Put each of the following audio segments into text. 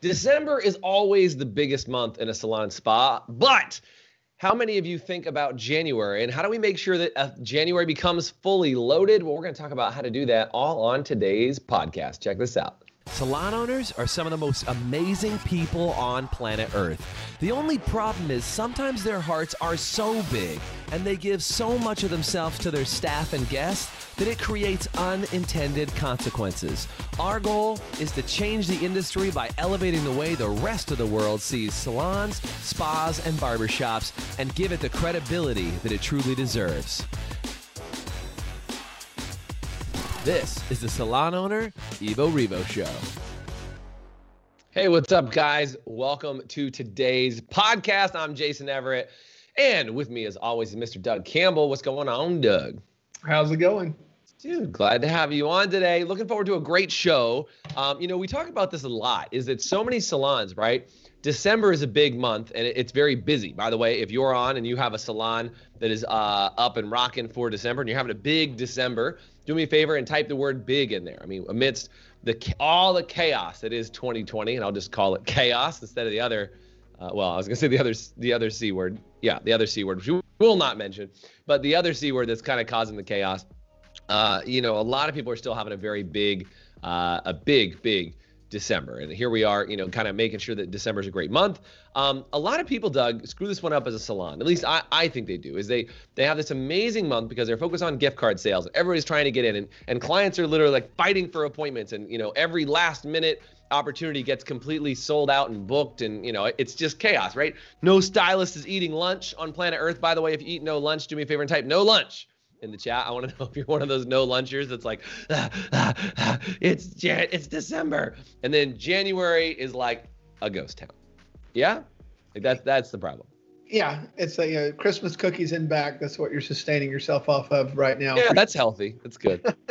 December is always the biggest month in a salon spa, but how many of you think about January and how do we make sure that uh, January becomes fully loaded? Well, we're going to talk about how to do that all on today's podcast. Check this out. Salon owners are some of the most amazing people on planet Earth. The only problem is sometimes their hearts are so big and they give so much of themselves to their staff and guests that it creates unintended consequences. Our goal is to change the industry by elevating the way the rest of the world sees salons, spas, and barbershops and give it the credibility that it truly deserves. This is the Salon Owner Evo Revo Show. Hey, what's up, guys? Welcome to today's podcast. I'm Jason Everett, and with me, as always, is Mr. Doug Campbell. What's going on, Doug? How's it going? Dude, glad to have you on today. Looking forward to a great show. Um, you know, we talk about this a lot. Is that so many salons, right? December is a big month and it's very busy. By the way, if you're on and you have a salon that is uh, up and rocking for December and you're having a big December, do me a favor and type the word big in there. I mean, amidst the all the chaos that is 2020, and I'll just call it chaos instead of the other. Uh, well, I was gonna say the other the other c word. Yeah, the other c word, which we will not mention, but the other c word that's kind of causing the chaos. Uh, you know, a lot of people are still having a very big, uh, a big, big December. And here we are, you know, kind of making sure that December is a great month. Um, a lot of people, Doug, screw this one up as a salon. At least I, I think they do. Is they they have this amazing month because they're focused on gift card sales. Everybody's trying to get in, and and clients are literally like fighting for appointments, and you know every last minute opportunity gets completely sold out and booked and you know it's just chaos right no stylist is eating lunch on planet earth by the way if you eat no lunch do me a favor and type no lunch in the chat. I want to know if you're one of those no lunchers that's like, ah, ah, ah, it's Jan- it's December, and then January is like a ghost town. Yeah, like that's that's the problem. Yeah, it's a you know, Christmas cookies in back. That's what you're sustaining yourself off of right now. Yeah, that's healthy. That's good.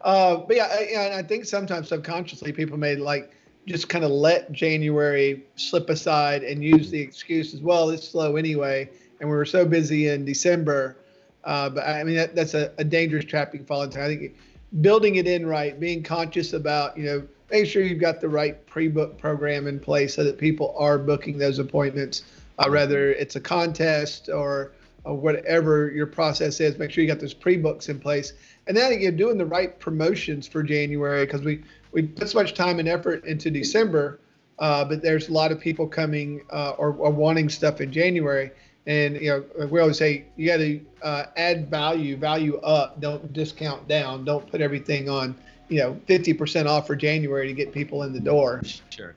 uh, but yeah, I, and I think sometimes subconsciously people may like just kind of let January slip aside and use the excuse as well. It's slow anyway, and we were so busy in December uh, but I mean, that, that's a, a, dangerous trap you can fall into. I think building it in right, being conscious about, you know, make sure you've got the right pre-book program in place so that people are booking those appointments, uh, whether it's a contest or, or whatever your process is. Make sure you got those pre-books in place, and then you're doing the right promotions for January because we we put so much time and effort into December, uh, but there's a lot of people coming uh, or, or wanting stuff in January and you know, we always say you got to uh, add value, value up. Don't discount down. Don't put everything on, you know, 50% off for January to get people in the door. Sure.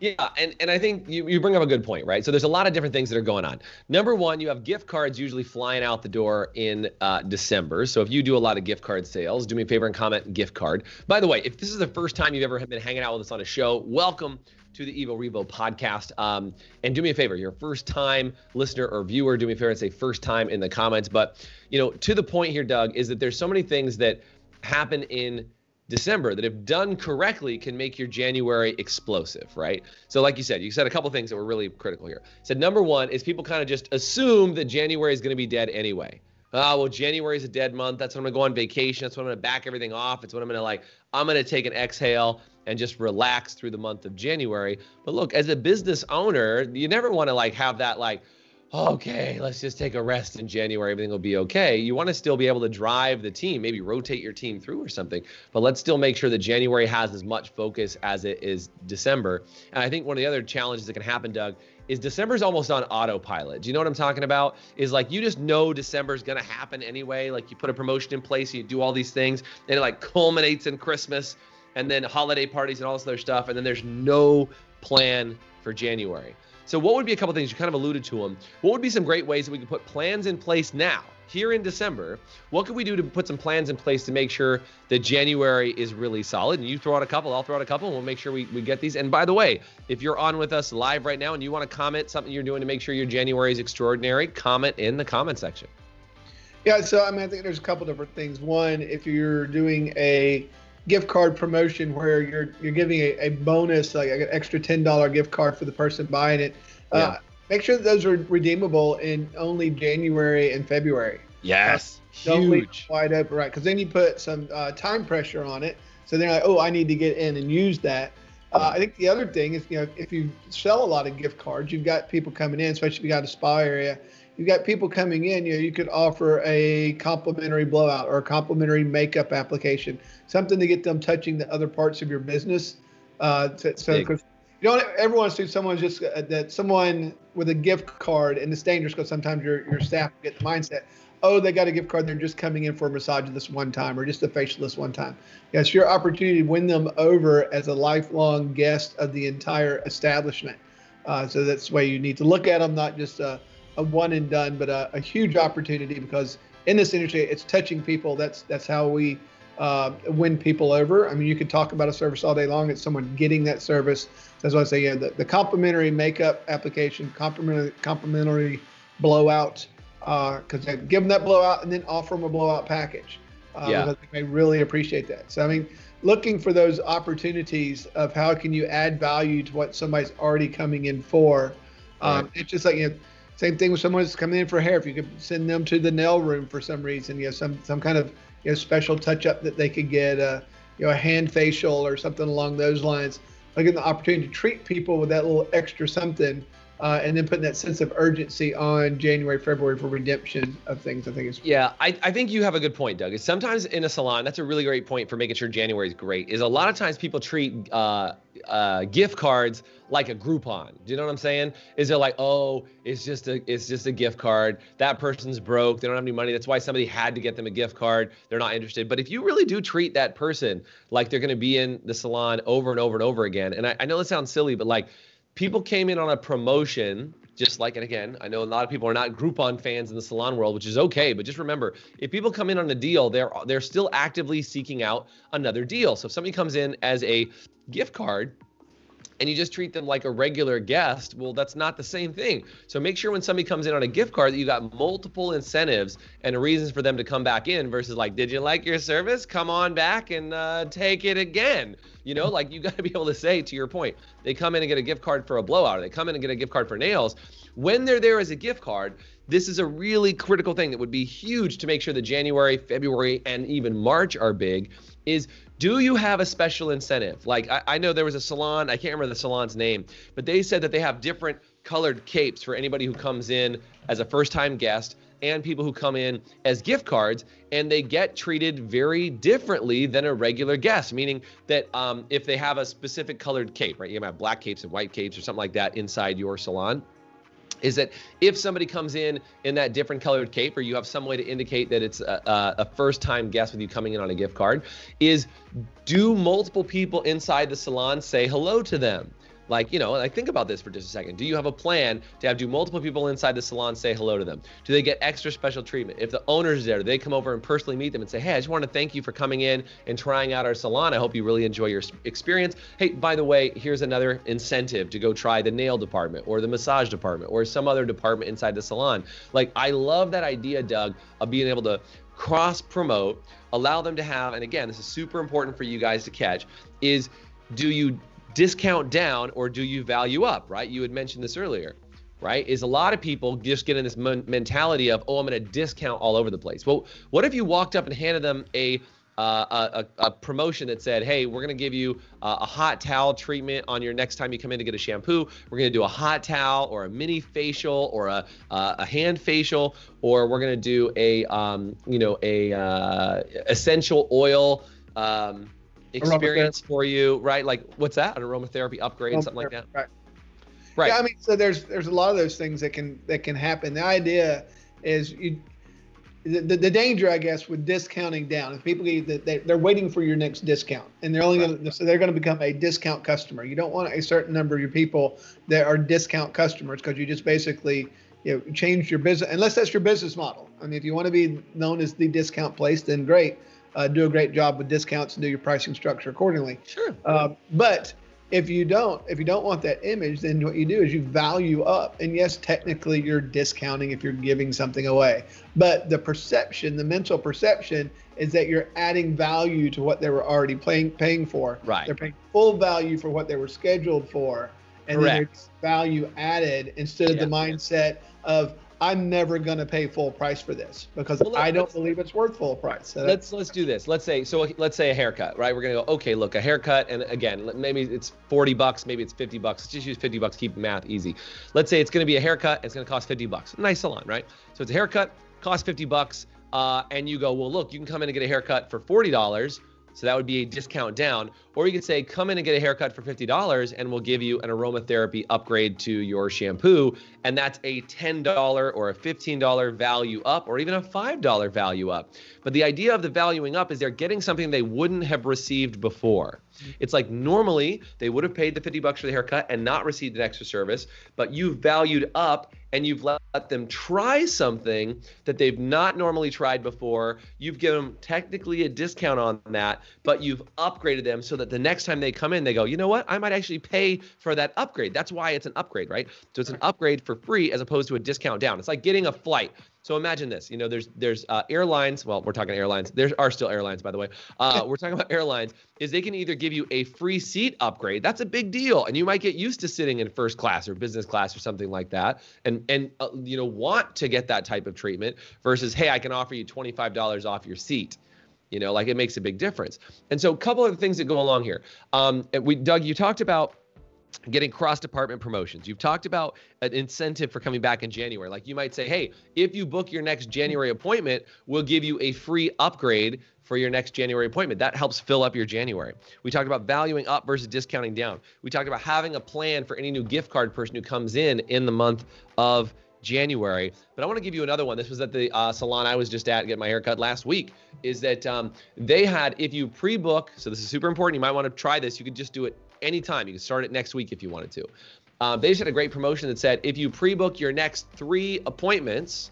Yeah, and, and I think you, you bring up a good point, right? So there's a lot of different things that are going on. Number one, you have gift cards usually flying out the door in uh, December. So if you do a lot of gift card sales, do me a favor and comment gift card. By the way, if this is the first time you've ever been hanging out with us on a show, welcome to the Evo Revo podcast. Um, and do me a favor, your first time listener or viewer, do me a favor and say first time in the comments. But, you know, to the point here, Doug, is that there's so many things that happen in December that, if done correctly, can make your January explosive, right? So, like you said, you said a couple things that were really critical here. Said number one is people kind of just assume that January is going to be dead anyway. Oh, well, January is a dead month. That's when I'm going to go on vacation. That's when I'm going to back everything off. It's when I'm going to like, I'm going to take an exhale and just relax through the month of January. But look, as a business owner, you never want to like have that like, okay, let's just take a rest in January. Everything will be okay. You want to still be able to drive the team, maybe rotate your team through or something. But let's still make sure that January has as much focus as it is December. And I think one of the other challenges that can happen, Doug, is December's almost on autopilot. Do you know what I'm talking about? Is like you just know December's gonna happen anyway. Like you put a promotion in place, you do all these things, and it like culminates in Christmas and then holiday parties and all this other stuff, and then there's no plan for January. So, what would be a couple things you kind of alluded to them? What would be some great ways that we could put plans in place now, here in December? What could we do to put some plans in place to make sure that January is really solid? And you throw out a couple, I'll throw out a couple, and we'll make sure we, we get these. And by the way, if you're on with us live right now and you want to comment something you're doing to make sure your January is extraordinary, comment in the comment section. Yeah, so I mean, I think there's a couple different things. One, if you're doing a gift card promotion where you're you're giving a, a bonus like an extra ten dollar gift card for the person buying it. Uh, yeah. make sure that those are redeemable in only January and February. Yes, uh, don't huge. wide open, right? Because then you put some uh, time pressure on it. So they're like, oh, I need to get in and use that. Uh, I think the other thing is, you know, if you sell a lot of gift cards, you've got people coming in, especially if you got a spa area. You've got people coming in. You know, you could offer a complimentary blowout or a complimentary makeup application, something to get them touching the other parts of your business. Uh, to, so, you don't ever want to see someone just uh, that someone with a gift card, and it's dangerous because sometimes your your staff get the mindset oh, they got a gift card. They're just coming in for a massage this one time or just a facial this one time. Yeah, it's your opportunity to win them over as a lifelong guest of the entire establishment. Uh, so that's the way you need to look at them, not just a, a one and done, but a, a, huge opportunity because in this industry, it's touching people. That's that's how we uh, win people over. I mean, you could talk about a service all day long. It's someone getting that service. That's why I say, yeah, the, the complimentary makeup application, complimentary complimentary blowout because uh, give them that blowout and then offer them a blowout package. Uh, yeah. Because they really appreciate that. So I mean, looking for those opportunities of how can you add value to what somebody's already coming in for. Um, right. It's just like you know, same thing with someone who's coming in for hair. If you could send them to the nail room for some reason, you know, some some kind of you know special touch up that they could get, uh, you know, a hand facial or something along those lines. Like the opportunity to treat people with that little extra something uh, and then putting that sense of urgency on January, February for redemption of things. I think is yeah. I, I think you have a good point, Doug. Is sometimes in a salon, that's a really great point for making sure January is great. Is a lot of times people treat uh, uh, gift cards like a Groupon. Do you know what I'm saying? Is they're like, oh, it's just a it's just a gift card. That person's broke. They don't have any money. That's why somebody had to get them a gift card. They're not interested. But if you really do treat that person like they're going to be in the salon over and over and over again, and I, I know it sounds silly, but like people came in on a promotion just like and again i know a lot of people are not groupon fans in the salon world which is okay but just remember if people come in on a deal they're they're still actively seeking out another deal. So if somebody comes in as a gift card and you just treat them like a regular guest, well, that's not the same thing. So make sure when somebody comes in on a gift card that you got multiple incentives and reasons for them to come back in versus like, did you like your service? Come on back and uh, take it again. You know, like you got to be able to say, to your point, they come in and get a gift card for a blowout, or they come in and get a gift card for nails. When they're there as a gift card, this is a really critical thing that would be huge to make sure that January, February, and even March are big. Is do you have a special incentive? Like I, I, know there was a salon, I can't remember the salon's name, but they said that they have different colored capes for anybody who comes in as a first-time guest and people who come in as gift cards, and they get treated very differently than a regular guest. Meaning that um, if they have a specific colored cape, right? You have black capes and white capes or something like that inside your salon is that if somebody comes in in that different colored cape or you have some way to indicate that it's a, a, first time guest with you coming in on a gift card is do multiple people inside the salon say hello to them like, you know, like think about this for just a second. Do you have a plan to have do multiple people inside the salon say hello to them? Do they get extra special treatment? If the owner's there, do they come over and personally meet them and say, hey, I just want to thank you for coming in and trying out our salon. I hope you really enjoy your experience. Hey, by the way, here's another incentive to go try the nail department or the massage department or some other department inside the salon. Like, I love that idea, Doug, of being able to cross promote, allow them to have, and again, this is super important for you guys to catch, is do you discount down or do you value up, right? You had mentioned this earlier, right? Is a lot of people just get in this mentality of, oh, I'm going to discount all over the place. Well, what if you walked up and handed them a uh, a, a, promotion that said, hey, we're going to give you uh, a hot towel treatment on your next time you come in to get a shampoo. We're going to do a hot towel or a mini facial or a, uh, a hand facial, or we're going to do a, um, you know, a uh, essential oil um, experience for you, right? Like what's that? An aromatherapy upgrade, aromatherapy, something like that. Right. Right. Yeah, I mean, so there's there's a lot of those things that can that can happen. The idea is you the, the, danger, I guess, with discounting down is people they, they're waiting for your next discount, and they're only right. going to so they're going to become a discount customer. You don't want a certain number of your people that are discount customers because you just basically you know change your business unless that's your business model. I mean, if you want to be known as the discount place, then great uh, do a great job with discounts and do your pricing structure accordingly. Sure. Uh, but if you don't, if you don't want that image, then what you do is you value up. And yes, technically you're discounting if you're giving something away. But the perception, the mental perception, is that you're adding value to what they were already paying paying for. Right. They're paying full value for what they were scheduled for, and Correct. then there's value added instead of yeah. the mindset of I'm never going to pay full price for this because Well, I don't believe it's worth full price. So let's let's do this. Let's say so. Let's say a haircut, right? We're gonna go. Okay, look, a haircut, and again, maybe it's forty bucks, maybe it's fifty bucks. Let's just use fifty bucks. Keep math easy. Let's say it's gonna be a haircut. It's gonna cost fifty bucks. Nice salon, right? So it's a haircut, costs fifty bucks, uh, and you go, well, look, you can come in and get a haircut for forty dollars. So that would be a discount down. Or you could say, come in and get a haircut for $50 and we'll give you an aromatherapy upgrade to your shampoo. And that's a $10 or a $15 value up or even a $5 value up. But the idea of the valuing up is they're getting something they wouldn't have received before. It's like normally they would have paid the 50 bucks for the haircut and not received an extra service, but you've valued up and you've let them try something that they've not normally tried before. You've given them technically a discount on that, but you've upgraded them so that the next time they come in, they go, you know what? I might actually pay for that upgrade. That's why it's an upgrade, right? So it's an upgrade for free as opposed to a discount down. It's like getting a flight. So imagine this. You know, there's there's uh, airlines. Well, we're talking airlines. There are still airlines, by the way. Uh, we're talking about airlines. Is they can either give you a free seat upgrade. That's a big deal, and you might get used to sitting in first class or business class or something like that, and and uh, you know want to get that type of treatment. Versus, hey, I can offer you twenty five dollars off your seat. You know, like it makes a big difference. And so, a couple of the things that go along here. Um, we, Doug, you talked about getting cross department promotions. You've talked about an incentive for coming back in January. Like you might say, hey, if you book your next January appointment, we'll give you a free upgrade for your next January appointment. That helps fill up your January. We talked about valuing up versus discounting down. We talked about having a plan for any new gift card person who comes in in the month of January. But I want to give you another one. This was at the uh, salon I was just at getting my haircut last week. Is that um, they had, if you pre book, so this is super important, you might want to try this. You could just do it anytime. You can start it next week if you wanted to. Um, they just had a great promotion that said if you pre book your next three appointments,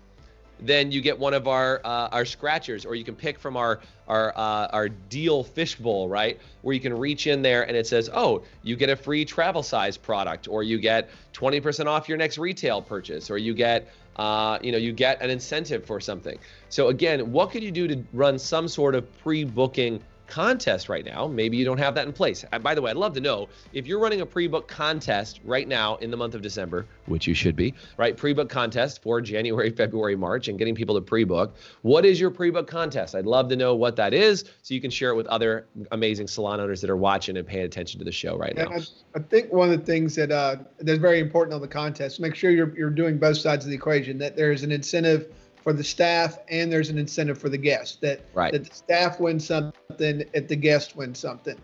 then you get one of our uh, our scratchers, or you can pick from our our uh, our deal fishbowl, right? Where you can reach in there and it says, oh, you get a free travel size product, or you get 20% off your next retail purchase, or you get uh, you know you get an incentive for something. So again, what could you do to run some sort of pre-booking contest right now. Maybe you don't have that in place. By the way, I'd love to know if you're running a pre-book contest right now in the month of December, which you should be, right? Pre-book contest for January, February, March, and getting people to pre-book. What is your pre-book contest? I'd love to know what that is, so you can share it with other amazing salon owners that are watching and paying attention to the show right now. I, I think one of the things that uh, that's very important on the contest, make sure you're you're doing both sides of the equation. That there's an incentive for the staff and there's an incentive for the guest. That Right. that the staff wins something if the guest wins something.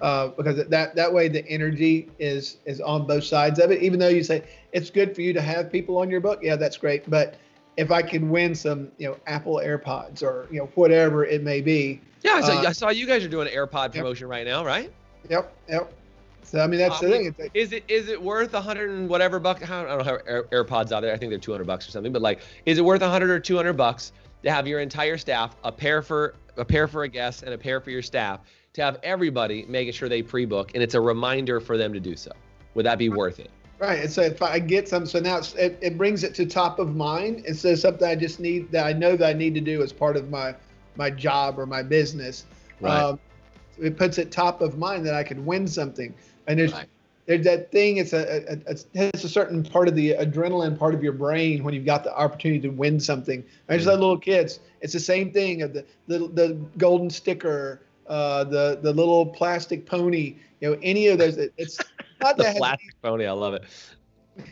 Uh, because that that way the energy is is on both sides of it. Even though you say it's good for you to have people on your book, yeah, that's great. But if I can win some, you know, Apple AirPods or you know whatever it may be, Yeah, I saw, Uh, I saw you guys are doing an AirPod promotion right now, right? yep, yep. So I mean that's I the thing. It's, Is it is it worth a hundred and whatever bucks? I don't know how Air, AirPods out there. I think they're two hundred bucks or something. But like, is it worth a hundred or two hundred bucks to have your entire staff, a pair for a pair for a guest and a pair for your staff, to have everybody making sure they pre-book, and it's a reminder for them to do so? Would that be worth it? Right. And so if I get some, so now it's, it, it brings it to top of mind instead of something I just need that I know that I need to do as part of my my job or my business. Right. Um, it puts it top of mind that I could win something. And there's Right. there's that thing. It's a, a, a it's a certain part of the adrenaline part of your brain when you've got the opportunity to win something. I just like little kids. It's the same thing of the the, the golden sticker, uh, the the little plastic pony. You know, any of those. it- It's not The that has plastic pony, I love it.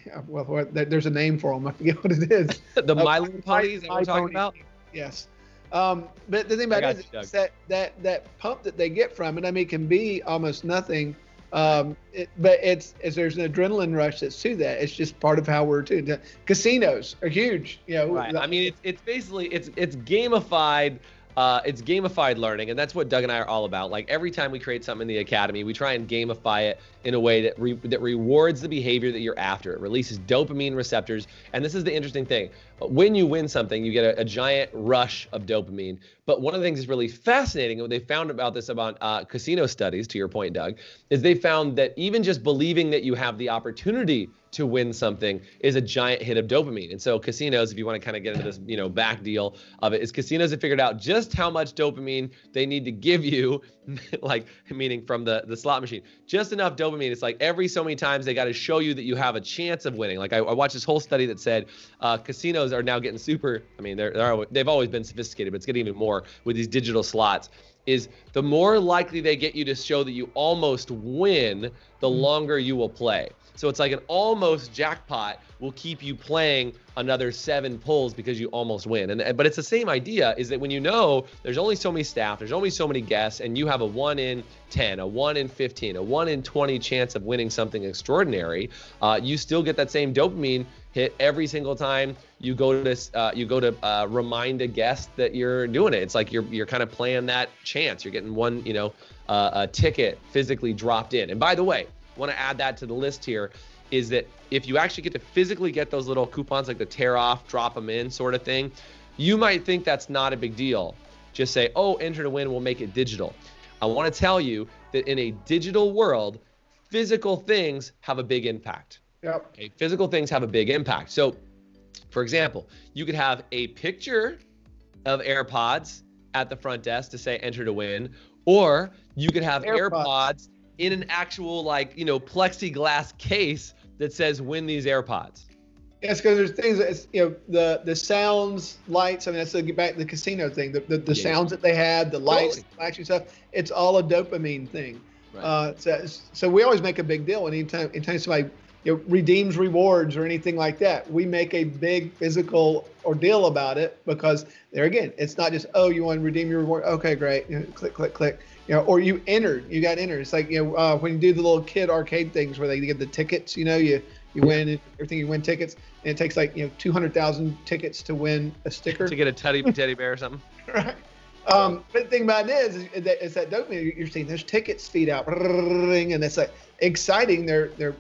yeah, well, what, there's a name for them. I forget what it is. The Uh, My Little Ponies that we're talking Pony. about. Yes. Um, but the thing about it is, you, that that that pump that they get from it. I mean, it can be almost nothing. Um, it, but it's, it's there's an adrenaline rush that's to that. It's just part of how we're tuned. Casinos are huge. You know. Right. I mean, it's it's basically it's it's gamified. Uh, it's gamified learning, and that's what Doug and I are all about. Like every time we create something in the academy, we try and gamify it in a way that re- that rewards the behavior that you're after. It releases dopamine receptors, and this is the interesting thing. When you win something, you get a, a giant rush of dopamine. But one of the things that's really fascinating, and what they found about this about uh, casino studies, to your point, Doug, is they found that even just believing that you have the opportunity to win something is a giant hit of dopamine. And so casinos, if you want to kind of get into this, you know, back deal of it, is casinos have figured out just how much dopamine they need to give you, like meaning from the the slot machine, just enough dopamine. It's like every so many times they got to show you that you have a chance of winning. Like I, I watched this whole study that said uh, casinos those are now getting super. I mean, they're, they're they've always been sophisticated, but it's getting even more with these digital slots. Is the more likely they get you to show that you almost win, the mm-hmm. longer you will play. So it's like an almost jackpot will keep you playing another seven pulls because you almost win. And but it's the same idea is that when you know there's only so many staff, there's only so many guests, and you have a one in 10, a one in 15, a one in 20 chance of winning something extraordinary, uh, you still get that same dopamine hit every single time you go to this uh, you go to uh, remind a guest that you're doing it. It's like you're you're kind of playing that chance. You're getting one you know uh, a ticket physically dropped in. And by the way want to add that to the list here is that if you actually get to physically get those little coupons like the tear off drop them in sort of thing you might think that's not a big deal. Just say oh enter to win we'll make it digital. I want to tell you that in a digital world physical things have a big impact. Yep. Okay, physical things have a big impact. So, for example, you could have a picture of AirPods at the front desk to say enter to win, or you could have AirPods, AirPods in an actual like you know plexiglass case that says win these AirPods. Yes, because there's things that you know the the sounds, lights. I mean, that's to get back to the casino thing. The the, the yeah. sounds that they had, the lights, totally. flashy stuff. It's all a dopamine thing. Right. Uh, so, so we always make a big deal anytime anytime somebody you know, redeems rewards or anything like that. We make a big physical ordeal about it because there again, it's not just oh you want to redeem your reward. Okay, great. You know, click, click, click. You know, or you entered, you got entered. It's like you know uh, when you do the little kid arcade things where they get the tickets. You know, you you win everything. You win tickets, and it takes like you know two hundred thousand tickets to win a sticker to get a teddy teddy bear or something. right. Um, but the thing about it is, is that, is that dopamine. You're seeing there's tickets feed out, and it's like exciting. They're they're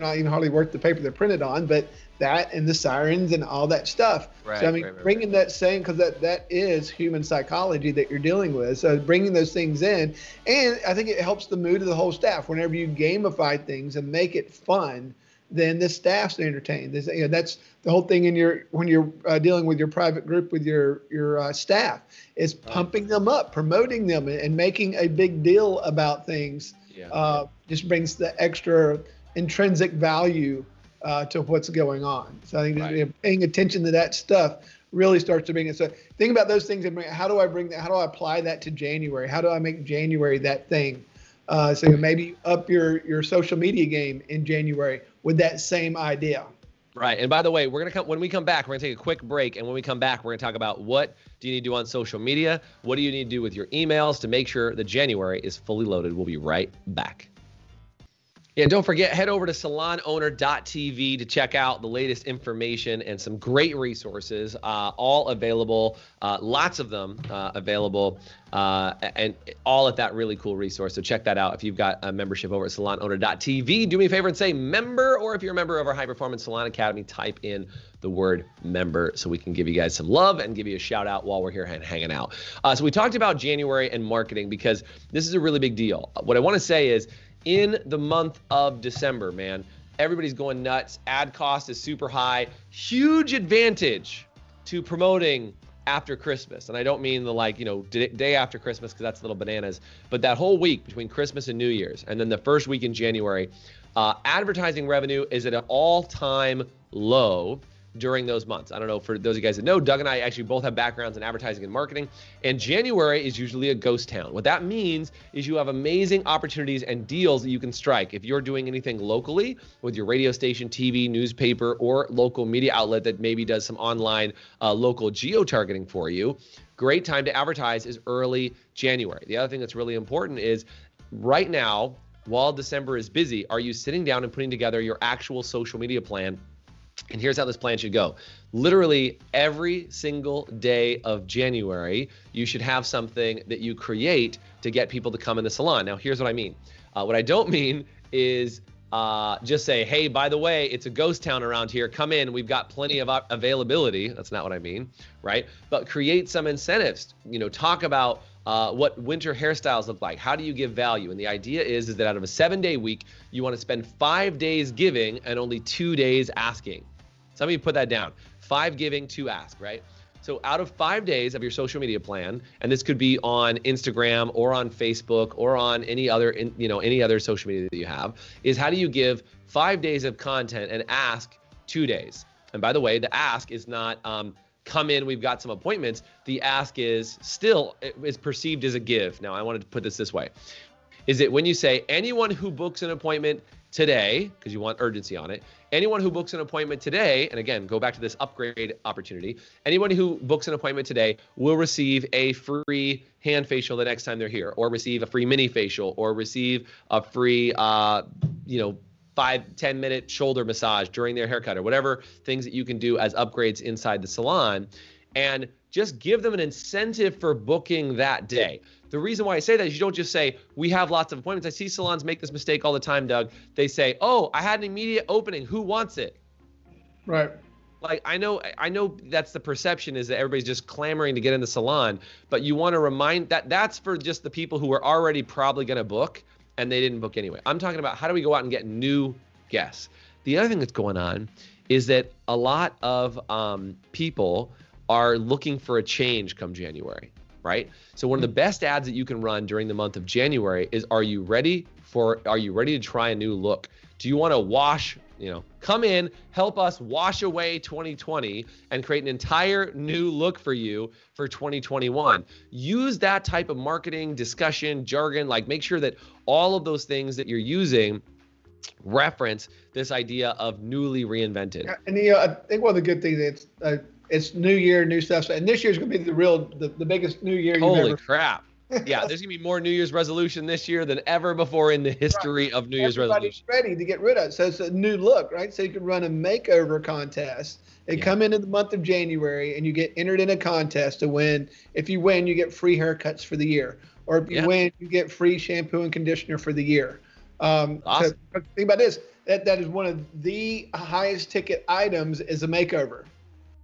not even hardly worth the paper they're printed on, but that and the sirens and all that stuff. Right, so I mean, right, right, bringing that same because that that is human psychology that you're dealing with. So bringing those things in, and I think it helps the mood of the whole staff. Whenever you gamify things and make it fun, then the staff's entertained. This, you know, that's the whole thing in your when you're uh, dealing with your private group with your your uh, staff is pumping them up, promoting them, and, and, making a big deal about things. Yeah. Uh, just brings the extra intrinsic value uh, to what's going on. So I think right. paying attention to that stuff really starts to bring it. So think about those things and bring, how do I bring that? How do I apply that to January? How do I make January that thing? Uh, so maybe up your your social media game in January with that same idea. Right. And by the way, we're gonna come when we come back, we're gonna take a quick break. And when we come back, we're gonna talk about what do you need to do on social media? What do you need to do with your emails to make sure that January is fully loaded? We'll be right back. Yeah, don't forget, head over to salonowner.tv to check out the latest information and some great resources, uh, all available, uh, lots of them uh, available, uh, and all at that really cool resource. So check that out if you've got a membership over at salonowner.tv. Do me a favor and say member, or if you're a member of our High Performance Salon Academy, type in the word member so we can give you guys some love and give you a shout out while we're here and hanging out. Uh, so we talked about January and marketing because this is a really big deal. What I want to say is, in the month of December, man. Everybody's going nuts. Ad cost is super high. Huge advantage to promoting after Christmas. And I don't mean the like, you know, day after Christmas because that's little bananas, but that whole week between Christmas and New Year's and then the first week in January, uh, advertising revenue is at an all time low during those months. I don't know for those of you guys that know, Doug and I actually both have backgrounds in advertising and marketing, and January is usually a ghost town. What that means is you have amazing opportunities and deals that you can strike. If you're doing anything locally with your radio station, TV, newspaper, or local media outlet that maybe does some online uh, local geo targeting for you, great time to advertise is early January. The other thing that's really important is right now, while December is busy, are you sitting down and putting together your actual social media plan? And here's how this plan should go. Literally every single day of January, you should have something that you create to get people to come in the salon. Now, here's what I mean. Uh, what I don't mean is uh, just say, hey, by the way, it's a ghost town around here. Come in. We've got plenty of availability. That's not what I mean, right? But create some incentives. You know, talk about uh, what winter hairstyles look like. How do you give value? And the idea is, is that out of a seven day week, you want to spend five days giving and only two days asking. Some of you put that down. Five giving, two ask, right? So out of five days of your social media plan, and this could be on Instagram or on Facebook or on any other, in, you know, any other social media that you have, is how do you give five days of content and ask two days? And by the way, the ask is not um, come in, we've got some appointments. The ask is still is perceived as a give. Now, I wanted to put this this way. Is it when you say anyone who books an appointment today, because you want urgency on it, anyone who books an appointment today, and again, go back to this upgrade opportunity, anyone who books an appointment today will receive a free hand facial the next time they're here, or receive a free mini facial, or receive a free, uh, you know, five, 10 minute shoulder massage during their haircut, or whatever things that you can do as upgrades inside the salon. And just give them an incentive for booking that day. The reason why I say that is you don't just say, we have lots of appointments. I see salons make this mistake all the time, Doug. They say, oh, I had an immediate opening. Who wants it? Right. Like I know I know that's the perception is that everybody's just clamoring to get in the salon, but you want to remind that that's for just the people who are already probably going to book and they didn't book anyway. I'm talking about how do we go out and get new guests. The other thing that's going on is that a lot of um, people are looking for a change come January right? So one of the best ads that you can run during the month of January is are you ready for are you ready to try a new look? Do you want to wash, you know, come in, help us wash away 2020 and create an entire new look for you for 2021. Use that type of marketing, discussion, jargon, like make sure that all of those things that you're using reference this idea of newly reinvented. And you know, I think one of the good things is uh, it's new year, new stuff. And this year's gonna be the real, the, the biggest new year. Holy ever... crap! Yeah, there's gonna be more New Year's resolution this year than ever before in the history right. of New Year's Everybody's resolution. ready to get rid of it. So it's a new look, right? So you can run a makeover contest and yeah. come into the month of January and you get entered in a contest to win. If you win, you get free haircuts for the year. Or if you yeah. win, you get free shampoo and conditioner for the year. Um, awesome. So think about this. That that is one of the highest ticket items is a makeover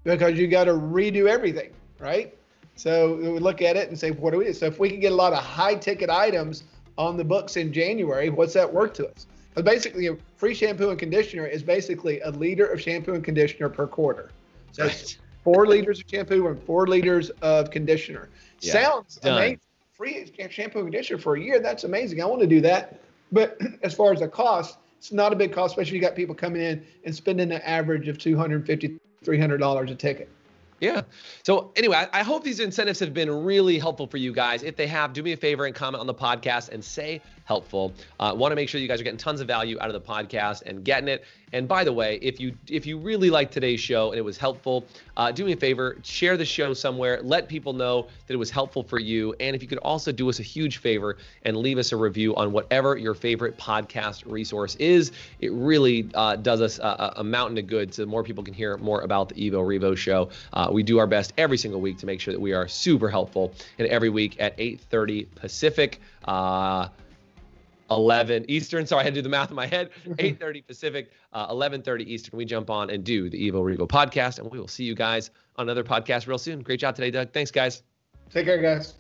because you got to redo everything, right? So we look at it and say, what do we do? So if we can get a lot of high ticket items on the books in January, what's that worth to us? But basically, a free shampoo and conditioner is basically a liter of shampoo and conditioner per quarter. So right. four liters of shampoo and four liters of conditioner. Yeah. Sounds Done. amazing. Free shampoo and conditioner for a year. That's amazing. I want to do that. But as far as the cost, it's not a big cost, especially if you got people coming in and spending an average of $250, $300 a ticket. Yeah. So anyway, I, I, hope these incentives have been really helpful for you guys. If they have, do me a favor and comment on the podcast and say helpful. Uh, Want to make sure you guys are getting tons of value out of the podcast and getting it. And by the way, if you if you really liked today's show and it was helpful, uh, do me a favor, share the show somewhere. Let people know that it was helpful for you. And if you could also do us a huge favor and leave us a review on whatever your favorite podcast resource is, it really uh, does us a, a, mountain of good so more people can hear more about the Evo Revo show. Uh, we do our best every single week to make sure that we are super helpful. And every week at 8:30 Pacific. Uh, 11 Eastern. Sorry, I had to do the math in my head. 8:30 Pacific, uh, 11:30 Eastern. We jump on and do the Evo Revo podcast, and we will see you guys on another podcast real soon. Great job today, Doug. Thanks, guys. Take care, guys.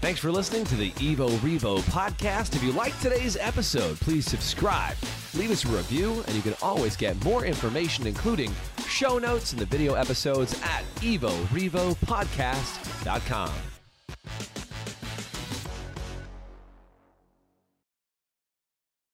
Thanks for listening to the Evo Revo podcast. If you liked today's episode, please subscribe, leave us a review, and you can always get more information, including show notes and the video episodes at evorevopodcast.com.